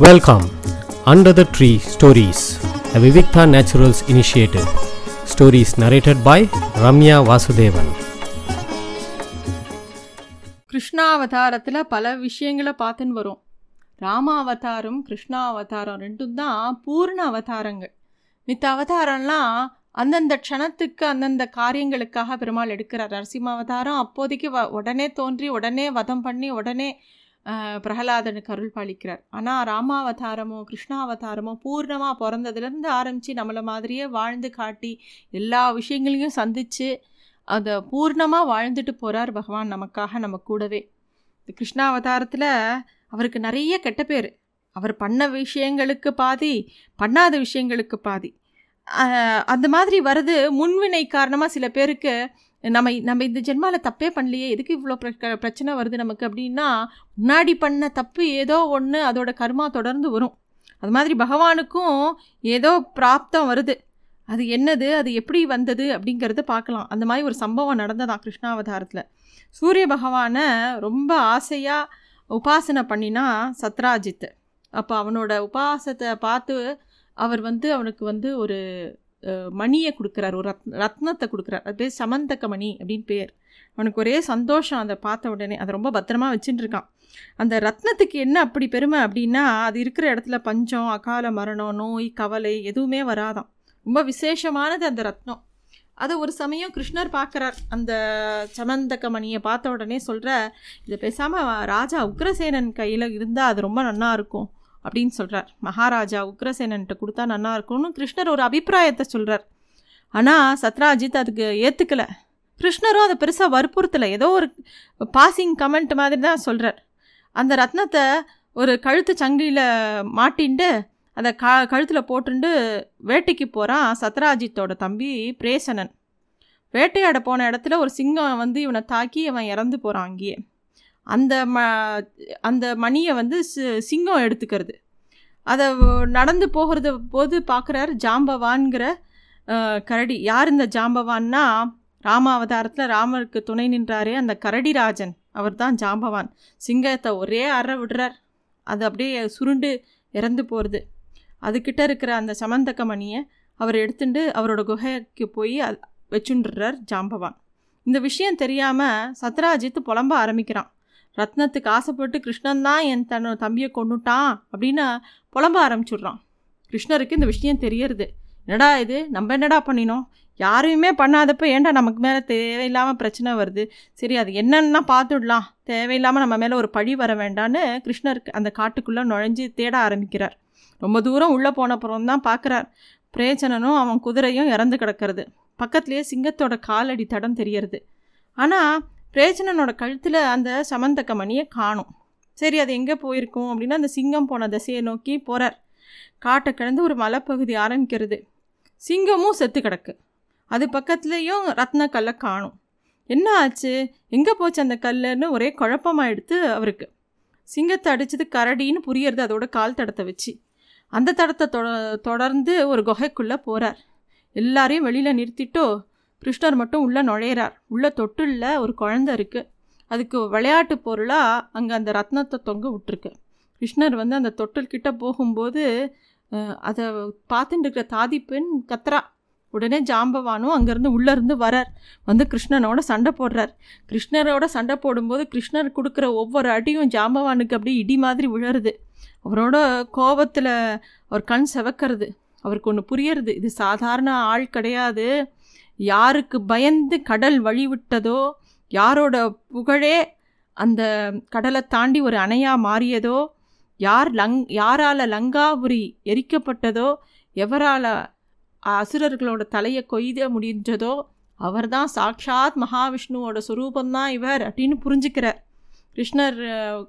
Welcome under the tree stories a Vivikta Naturals initiative. Stories narrated Ramya Vasudevan Krishna கிருஷ்ணாவதாரத்தில் பல விஷயங்களை பார்த்துன்னு வரும் ராமா அவதாரம் கிருஷ்ணா அவதாரம் ரெண்டும் தான் பூர்ண அவதாரங்கள் மித்த அவதாரம்லாம் அந்தந்த க்ஷணத்துக்கு அந்தந்த காரியங்களுக்காக பெருமாள் எடுக்கிறார் நரசிம்ம அவதாரம் அப்போதைக்கு வ உடனே தோன்றி உடனே வதம் பண்ணி உடனே பிரகலாதனுக்கு அருள் பாலிக்கிறார். ஆனால் ராமாவதாரமோ கிருஷ்ணாவதாரமோ பூர்ணமாக பிறந்ததுலேருந்து ஆரம்பித்து நம்மளை மாதிரியே வாழ்ந்து காட்டி எல்லா விஷயங்களையும் சந்தித்து அதை பூர்ணமாக வாழ்ந்துட்டு போகிறார் பகவான் நமக்காக நம்ம கூடவே. இந்த கிருஷ்ணாவதாரத்தில் அவருக்கு நிறைய கெட்ட பேர். அவர் பண்ண விஷயங்களுக்கு பாதி பண்ணாத விஷயங்களுக்கு பாதி. அந்த மாதிரி வருது முன்வினை காரணமாக சில பேருக்கு நம்ம நம்ம இந்த ஜென்மாவில் தப்பே பண்ணலையே. எதுக்கு இவ்வளோ பிர- பிரச்சனை வருது நமக்கு அப்படின்னா முன்னாடி பண்ண தப்பு ஏதோ ஒன்று அதோட கர்மா தொடர்ந்து வரும். அது மாதிரி பகவானுக்கும் ஏதோ பிராப்தம் வருது. அது என்னது? அது எப்படி வந்தது? அப்படிங்கிறத பார்க்கலாம். அந்த மாதிரி ஒரு சம்பவம் நடந்ததான் கிருஷ்ணாவதாரத்தில். சூரிய பகவானை ரொம்ப ஆசையாக உபாசனை பண்ணினா சத்ராஜித். அப்போ அவனோட உபாசத்தை பார்த்து அவர் வந்து அவனுக்கு வந்து ஒரு மணியை கொடுக்குறார் ஒரு ரத் ரத்னத்தை கொடுக்குறார். அது பேர் சமந்தக்க மணி அப்படின்னு பேர். அவனுக்கு ஒரே சந்தோஷம் அதை பார்த்த உடனே. அதை ரொம்ப பத்திரமா வச்சுட்டு இருக்கான் அந்த ரத்னத்துக்கு என்ன அப்படி பெருமை அப்படின்னா அது இருக்கிற இடத்துல பஞ்சம் அகால மரணம் நோய் கவலை எதுவுமே வராதாம். ரொம்ப விசேஷமானது அந்த ரத்னம். அதை ஒரு சமயம் கிருஷ்ணர் பார்க்குறார். அந்த சமந்தக்க மணியை பார்த்த உடனே சொல்கிற இதை பேசாமல் ராஜா உக்ரசேனன் கையில் இருந்தால் அது ரொம்ப நல்லா இருக்கும். அப்படின்னு சொல்கிறார் மகாராஜா உக்ரசேனன்ட்ட கொடுத்தா நல்லா இருக்கும்னு கிருஷ்ணர் ஒரு அபிப்பிராயத்தை சொல்கிறார் ஆனால் சத்ராஜித் அதுக்கு ஏற்றுக்கலை கிருஷ்ணரும் அதை பெருசாக வற்புறுத்தலை. ஏதோ ஒரு பாசிங் கமெண்ட் மாதிரி தான் சொல்கிறார் அந்த ரத்னத்தை ஒரு கழுத்து சங்கிலியில் மாட்டின்ட்டு அதை க கழுத்தில் போட்டுண்டு வேட்டைக்கு போகிறான் சத்ராஜித்தோட தம்பி பிரேசனன். வேட்டையாட போன இடத்துல ஒரு சிங்கம் வந்து இவனை தாக்கி அவன் இறந்து போகிறான் அங்கேயே. அந்த ம அந்த மணியை வந்து சி- சிங்கம் எடுத்துக்கிறது. அதை நடந்து போகிறது போது பார்க்குறாரு ஜாம்பவான்கிற கரடி. யார் இந்த ஜாம்பவான்னா? ராமாவதாரத்தில் ராமருக்கு துணை நின்றாரே அந்த கரடிராஜன் அவர் தான் ஜாம்பவான். சிங்கத்தை ஒரே அற விடுறார். அது அப்படியே சுருண்டு இறந்து போகிறது அதுக்கிட்ட இருக்கிற அந்த சமந்தக்க மணியை அவர் எடுத்துட்டு அவரோட குகைக்கு போய் அ- வச்சுண்டுறார் ஜாம்பவான். இந்த விஷயம் தெரியாமல் சத்ராஜித் புலம்ப ஆரம்பிக்கிறான். ரத்னத்துக்கு ஆசைப்பட்டு கிருஷ்ணன் தான் என் தன்னோட தம்பியை கொண்டுட்டான் அப்படின்னு புலம்ப ஆரம்பிச்சுடுறான். கிருஷ்ணருக்கு இந்த விஷயம் தெரியறது. என்னடா இது? நம்ம என்னடா பண்ணினோம்? யாரையுமே பண்ணாதப்ப ஏன்டா நமக்கு மேலே தேவையில்லாமல் பிரச்சனை வருது? சரி அது என்னன்னா பார்த்துடலாம். தேவையில்லாமல் நம்ம மேலே ஒரு பழி வர வேண்டான்னு கிருஷ்ணருக்கு அந்த காட்டுக்குள்ளே நுழைஞ்சு தேட ஆரம்பிக்கிறார். ரொம்ப தூரம் உள்ளே போன தான் பார்க்குறார் பிரேச்சனனும் அவன் குதிரையும் இறந்து கிடக்கிறது. பக்கத்துலேயே சிங்கத்தோட காலடி தடம் தெரியறது. ஆனால் பிரேச்சனனோட கழுத்தில் அந்த சமந்தக்க மணியை காணும். சரி அது எங்கே போயிருக்கும்? அப்படின்னா அந்த சிங்கம் போன திசையை நோக்கி போகிறார் காட்டை கிடந்து ஒரு மலைப்பகுதி ஆரம்பிக்கிறது. சிங்கமும் செத்து கிடக்கு. அது பக்கத்துலேயும் ரத்ன கல்லை காணும். என்ன ஆச்சு? எங்கே போச்சு அந்த கல்லுன்னு ஒரே குழப்பமாக எடுத்து அவருக்கு. சிங்கத்தை அடிச்சது கரடின்னு புரியறது அதோட கால் தடத்தை வச்சு. அந்த தடத்தை தொட தொடர்ந்து ஒரு குகைக்குள்ளே போகிறார் எல்லாரையும் வெளியில் நிறுத்திட்டோ கிருஷ்ணர் மட்டும் உள்ளே நுழையிறார். உள்ளே தொட்டிலில் ஒரு குழந்தை இருக்குது அதுக்கு விளையாட்டு பொருளாக அங்கே அந்த ரத்னத்தை தொங்க விட்டுருக்கு. கிருஷ்ணர் வந்து அந்த தொட்டில் கிட்டே போகும்போது அதை பார்த்துட்டு இருக்கிற தாதி பெண் கத்ரா உடனே ஜாம்பவானும் அங்கேருந்து உள்ளேருந்து வரார். வந்து கிருஷ்ணனோட சண்டை போடுறார். கிருஷ்ணரோட சண்டை போடும்போது கிருஷ்ணர் கொடுக்குற ஒவ்வொரு அடியும் ஜாம்பவானுக்கு அப்படியே இடி மாதிரி விழருது. அவரோட கோபத்தில் அவர் கண் செவக்கிறது. அவருக்கு ஒன்று புரியறது. இது சாதாரண ஆள் கிடையாது. யாருக்கு பயந்து கடல் வழிவிட்டதோ யாரோட புகழே அந்த கடலை தாண்டி ஒரு அணையாக மாறியதோ யார் லங் யாரால் லங்காபுரி எரிக்கப்பட்டதோ எவரால் அசுரர்களோட தலையை கொய்த முடிஞ்சதோ அவர் தான் சாக்ஷாத் மகாவிஷ்ணுவோட சுரூபந்தான் இவர் அப்படின்னு புரிஞ்சுக்கிறார். கிருஷ்ணர்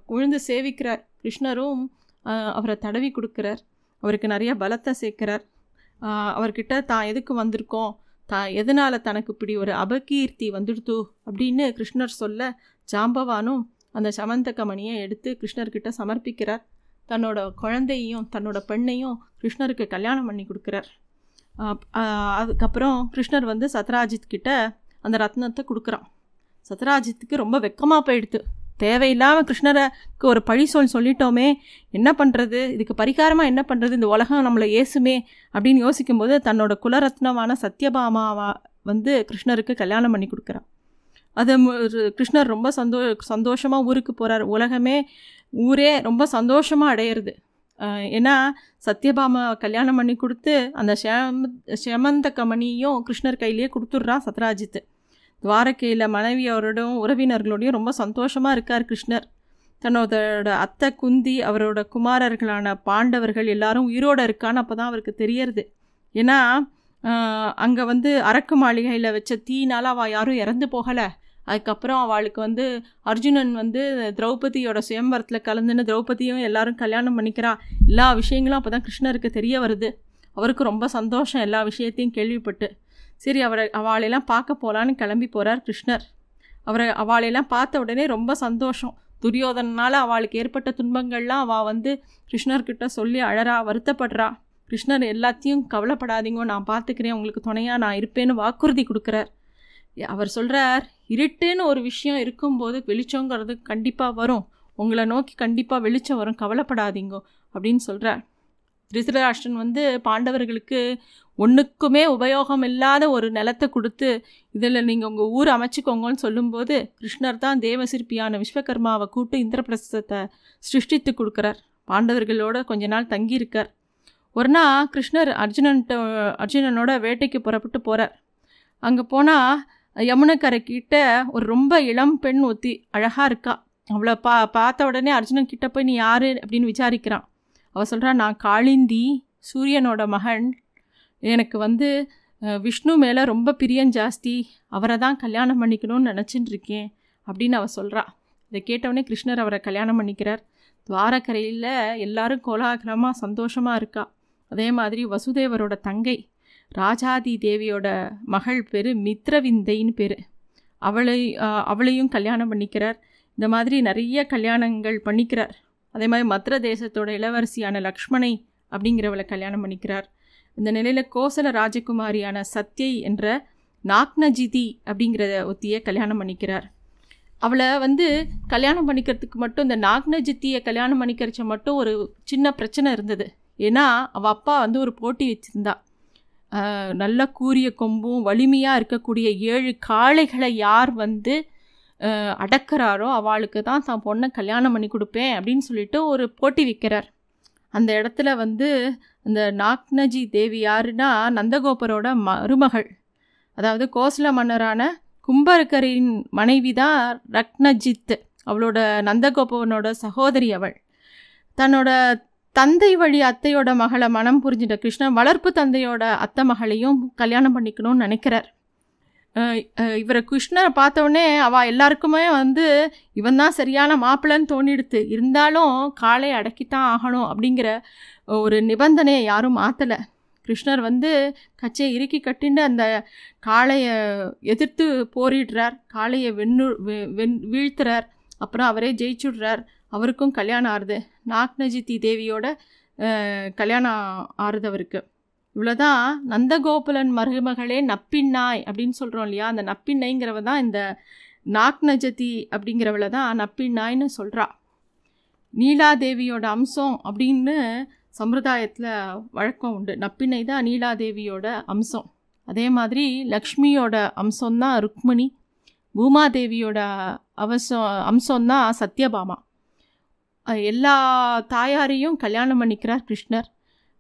உழுந்து விழுந்து சேவிக்கிறார். கிருஷ்ணரும் அவரை தடவி கொடுக்குறார். அவருக்கு நிறைய பலத்தை சேர்க்கிறார். அவர்கிட்ட தான் எதுக்கு வந்திருக்கோம்? தான் எதனால் தனக்கு இப்படி ஒரு அபகீர்த்தி வந்துடுத்து அப்படின்னு கிருஷ்ணர் சொல்ல ஜாம்பவானும் அந்த சமந்தகமணியை எடுத்து கிருஷ்ணர்கிட்ட சமர்ப்பிக்கிறார். தன்னோட குழந்தையும் தன்னோட பெண்ணையும் கிருஷ்ணருக்கு கல்யாணம் பண்ணி கொடுக்குறார். அதுக்கப்புறம் கிருஷ்ணர் வந்து சத்ராஜித் கிட்ட அந்த ரத்னத்தை கொடுக்குறான். சத்ராஜித்துக்கு ரொம்ப வெக்கமாக போயிடுது. தேவையில்லாமல் கிருஷ்ணருக்கு ஒரு பழி சொல் சொல்லிட்டோமே என்ன பண்ணுறது இதுக்கு பரிகாரமாக என்ன பண்ணுறது இந்த உலகம் நம்மளை ஏசுமே அப்படின்னு யோசிக்கும்போது தன்னோட குலரத்னமான சத்யபாமாவா வந்து கிருஷ்ணருக்கு கல்யாணம் பண்ணி கொடுக்குறான். அது கிருஷ்ணர் ரொம்ப சந்தோ சந்தோஷமாக ஊருக்கு போகிறார் உலகமே ஊரே ரொம்ப சந்தோஷமாக அடையிறது. ஏன்னா சத்யபாமா கல்யாணம் பண்ணி கொடுத்து அந்த ஷேம ஷேமந்த கமணியும் கிருஷ்ணர் கையிலேயே கொடுத்துட்றான் சத்ராஜித்து. துவாரகையில் மனைவியோரோடும் உறவினர்களோடையும் ரொம்ப சந்தோஷமாக இருக்கார் கிருஷ்ணர். தன்னோட அத்தை குந்தி அவரோட குமாரர்களான பாண்டவர்கள் எல்லாரும் உயிரோடு இருக்கான்னு அப்போ தான் அவருக்கு தெரியறது. ஏன்னா அங்கே வந்து அரக்கு மாளிகையில் வச்ச தீனால் அவள் யாரும் இறந்து போகலை. அதுக்கப்புறம் அவளுக்கு வந்து அர்ஜுனன் வந்து திரௌபதியோட சுயம்பரத்தில் கலந்துன்னு திரௌபதியும் எல்லாரும் கல்யாணம் பண்ணிக்கிறா. எல்லா விஷயங்களும் அப்போ தான் கிருஷ்ணருக்கு தெரிய வருது. அவருக்கு ரொம்ப சந்தோஷம் எல்லா விஷயத்தையும் கேள்விப்பட்டு. சரி அவரை அவளையெல்லாம் பார்க்க போகலான்னு கிளம்பி போகிறார் கிருஷ்ணர். அவரை அவளையெல்லாம் பார்த்த உடனே ரொம்ப சந்தோஷம். துரியோதனால் அவளுக்கு ஏற்பட்ட துன்பங்கள்லாம் அவள் வந்து கிருஷ்ணர்கிட்ட சொல்லி அழறா வருத்தப்படுறா. கிருஷ்ணர் எல்லாத்தையும் கவலைப்படாதீங்க நான் பார்த்துக்கிறேன். உங்களுக்கு துணையாக நான் இருப்பேன்னு வாக்குறுதி கொடுக்குறார். அவர் சொல்கிறார் இருட்டுன்னு ஒரு விஷயம் இருக்கும்போது வெளிச்சங்கிறது கண்டிப்பாக வரும். உங்களை நோக்கி கண்டிப்பாக வெளிச்சம் வரும். கவலைப்படாதீங்க அப்படின்னு சொல்கிறார் திருசிரராஷ்டன் வந்து பாண்டவர்களுக்கு ஒன்றுக்குமே உபயோகம் இல்லாத ஒரு நிலத்தை கொடுத்து இதில் நீங்கள் உங்கள் ஊர் அமைச்சுக்கோங்கன்னு சொல்லும்போது கிருஷ்ணர் தான் தேவசிற்பியான விஸ்வகர்மாவை கூட்டு இந்திரபிரசத்தை சிருஷ்டித்து கொடுக்குறார். பாண்டவர்களோட கொஞ்ச நாள் தங்கியிருக்கார். ஒரு நாள் கிருஷ்ணர் அர்ஜுனன்ட்ட அர்ஜுனனோட வேட்டைக்கு புறப்பட்டு போகிறார் அங்கே போனால் யமுனக்கரைக்கிட்ட ஒரு ரொம்ப இளம் பெண் ஒத்தி அழகாக இருக்கா. அவளை பா பார்த்த உடனே அர்ஜுனன் கிட்ட போய் நீ யார்? அப்படின்னு விசாரிக்கிறான். அவள் சொல்கிறா நான் காளிந்தி சூரியனோட மகன். எனக்கு வந்து விஷ்ணு மேலே ரொம்ப பிரியம் ஜாஸ்தி. அவரை தான் கல்யாணம் பண்ணிக்கணும்னு நினச்சின்னு இருக்கேன். அப்படின்னு அவள் சொல்கிறா இதை கேட்டவொடனே கிருஷ்ணர் அவரை கல்யாணம் பண்ணிக்கிறார். துவாரக்கரையில் எல்லாரும் கோலாகலமாக சந்தோஷமாக இருக்கா. அதே மாதிரி வசுதேவரோட தங்கை ராஜாதி தேவியோட மகள் பேர் மித்ரவிந்தைன்னு பேர். அவளை அவளையும் கல்யாணம் பண்ணிக்கிறார். இந்த மாதிரி நிறைய கல்யாணங்கள் பண்ணிக்கிறார். அதே மாதிரி மத்திர தேசத்தோட இளவரசியான லக்ஷ்மணை அப்படிங்கிறவளை கல்யாணம் பண்ணிக்கிறார். இந்த நிலையில் கோசல ராஜகுமாரியான சத்யை என்ற நாக்னஜிதி அப்படிங்கிற ஒத்தியை கல்யாணம் பண்ணிக்கிறார். அவளை வந்து கல்யாணம் பண்ணிக்கிறதுக்கு மட்டும் இந்த நாக்னஜித்தியை கல்யாணம் பண்ணிக்கிறச்ச மட்டும் ஒரு சின்ன பிரச்சனை இருந்தது. ஏன்னா அவள் அப்பா வந்து ஒரு போட்டி வச்சுருந்தா. நல்ல கூரிய கொம்பும் வலிமையாக இருக்கக்கூடிய ஏழு காளைகளை யார் வந்து அடக்கிறாரோ அவளுக்கு தான் தான் பொண்ணை கல்யாணம் பண்ணி கொடுப்பேன் அப்படின்னு சொல்லிட்டு ஒரு போட்டி விற்கிறார் அந்த இடத்துல வந்து அந்த நாக்னஜி தேவி யாருன்னா நந்தகோபரோட மருமகள். அதாவது கோசல மன்னரான கும்பரக்கரின் மனைவி தான் ரக்னஜித் அவளோட நந்தகோபவனோட சகோதரி அவள். தன்னோட தந்தை வழி அத்தையோட மகளை மனம் புரிஞ்சிட்ட கிருஷ்ணன் வளர்ப்பு தந்தையோட அத்தை மகளையும் கல்யாணம் பண்ணிக்கணும்னு நினைக்கிறார். இவரை கிருஷ்ணரை பார்த்தோடனே அவள் எல்லாருக்குமே வந்து இவன் தான் சரியான மாப்பிள்ளைன்னு தோணிடுத்து. இருந்தாலும் காலை அடக்கித்தான் ஆகணும் அப்படிங்கிற ஒரு நிபந்தனையை யாரும் மாற்றலை கிருஷ்ணர் வந்து கச்சையை இறுக்கி கட்டின்னு அந்த காளையை எதிர்த்து போரிடுறார். காளையை வெண்ணு வெ- வெண் வீழ்த்துறார். அப்புறம் அவரே ஜெயிச்சுடுறார். அவருக்கும் கல்யாணம் ஆறுது. நாக்னஜித்தி தேவியோட கல்யாணம் ஆறுது அவருக்கு. இவ்வளோதான் நந்தகோபுலன் மருமகளே நப்பின்னாய் அப்படின்னு சொல்கிறோம் இல்லையா? அந்த நப்பின்னைங்கிறவ தான் இந்த நாக்னஜதி அப்படிங்கிறவள தான் நப்பின்னாய்னு சொல்கிறா நீலாதேவியோட அம்சம் அப்படின்னு சம்பிரதாயத்தில் வழக்கம் உண்டு. நப்பினை தான் நீலாதேவியோட அம்சம். அதே மாதிரி லக்ஷ்மியோட அம்சம்தான் ருக்மிணி. பூமாதேவியோட அவசம் அம்சம்தான் சத்யபாமா. எல்லா தாயாரையும் கல்யாணம் பண்ணிக்கிறார் கிருஷ்ணர்.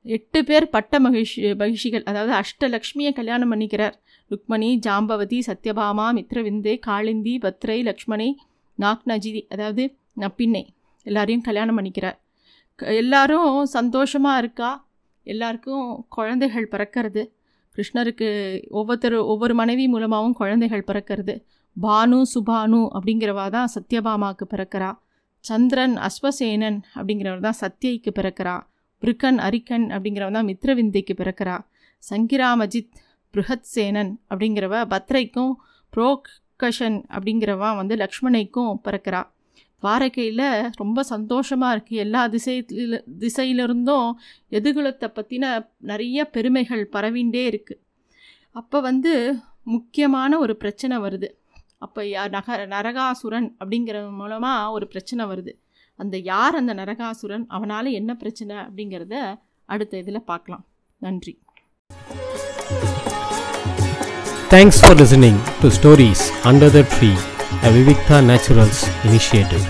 எட்டு பேர் பட்ட மகிழ்ச்சி மகிழ்ச்சிகள். அதாவது அஷ்டலக்ஷ்மியை கல்யாணம் பண்ணிக்கிறார். ருக்மணி ஜாம்பவதி சத்யபாமா மித்ரவிந்து காளிந்தி பத்ரை லக்ஷ்மணி நாக்னஜிதி அதாவது நப்பிண்ணை எல்லாரையும் கல்யாணம் பண்ணிக்கிறார். க- எல்லாரும் சந்தோஷமாக இருக்கா? எல்லாருக்கும் குழந்தைகள் பிறக்கிறது. கிருஷ்ணருக்கு ஒவ்வொருத்தர் ஒவ்வொரு மனைவி மூலமாகவும் குழந்தைகள் பிறக்கிறது. பானு சுபானு அப்படிங்கிறவா தான் சத்யபாமாவுக்கு பிறக்கிறா. சந்திரன் அஸ்வசேனன் அப்படிங்கிறவர் தான் சத்யைக்கு பிறக்கிறா. ரிக்கன் அரிக்கன் அப்படிங்கிறவன் தான் மித்ரவிந்தைக்கு பிறக்கிறா. சங்கிராமஜித் பிருஹத்சேனன் அப்படிங்கிறவ பத்ரைக்கும் புரோக்கஷன் அப்படிங்கிறவா வந்து லக்ஷ்மணைக்கும் பிறக்கிறா. துவாரகையில் ரொம்ப சந்தோஷமாக இருக்குது எல்லா திசையில திசையிலிருந்தும் எதிர்குலத்தை பற்றின நிறைய பெருமைகள் பரவிண்டே இருக்குது அப்போ வந்து முக்கியமான ஒரு பிரச்சனை வருது. அப்போ நக நரகாசுரன் அப்படிங்கிற மூலமாக ஒரு பிரச்சனை வருது. அந்த யார் அந்த நரகாசுரன் அவனால் என்ன பிரச்சனை அப்படிங்கிறத அடுத்த இதில் பார்க்கலாம் நன்றி thanks for listening to stories under the tree a Vivikta Naturals initiative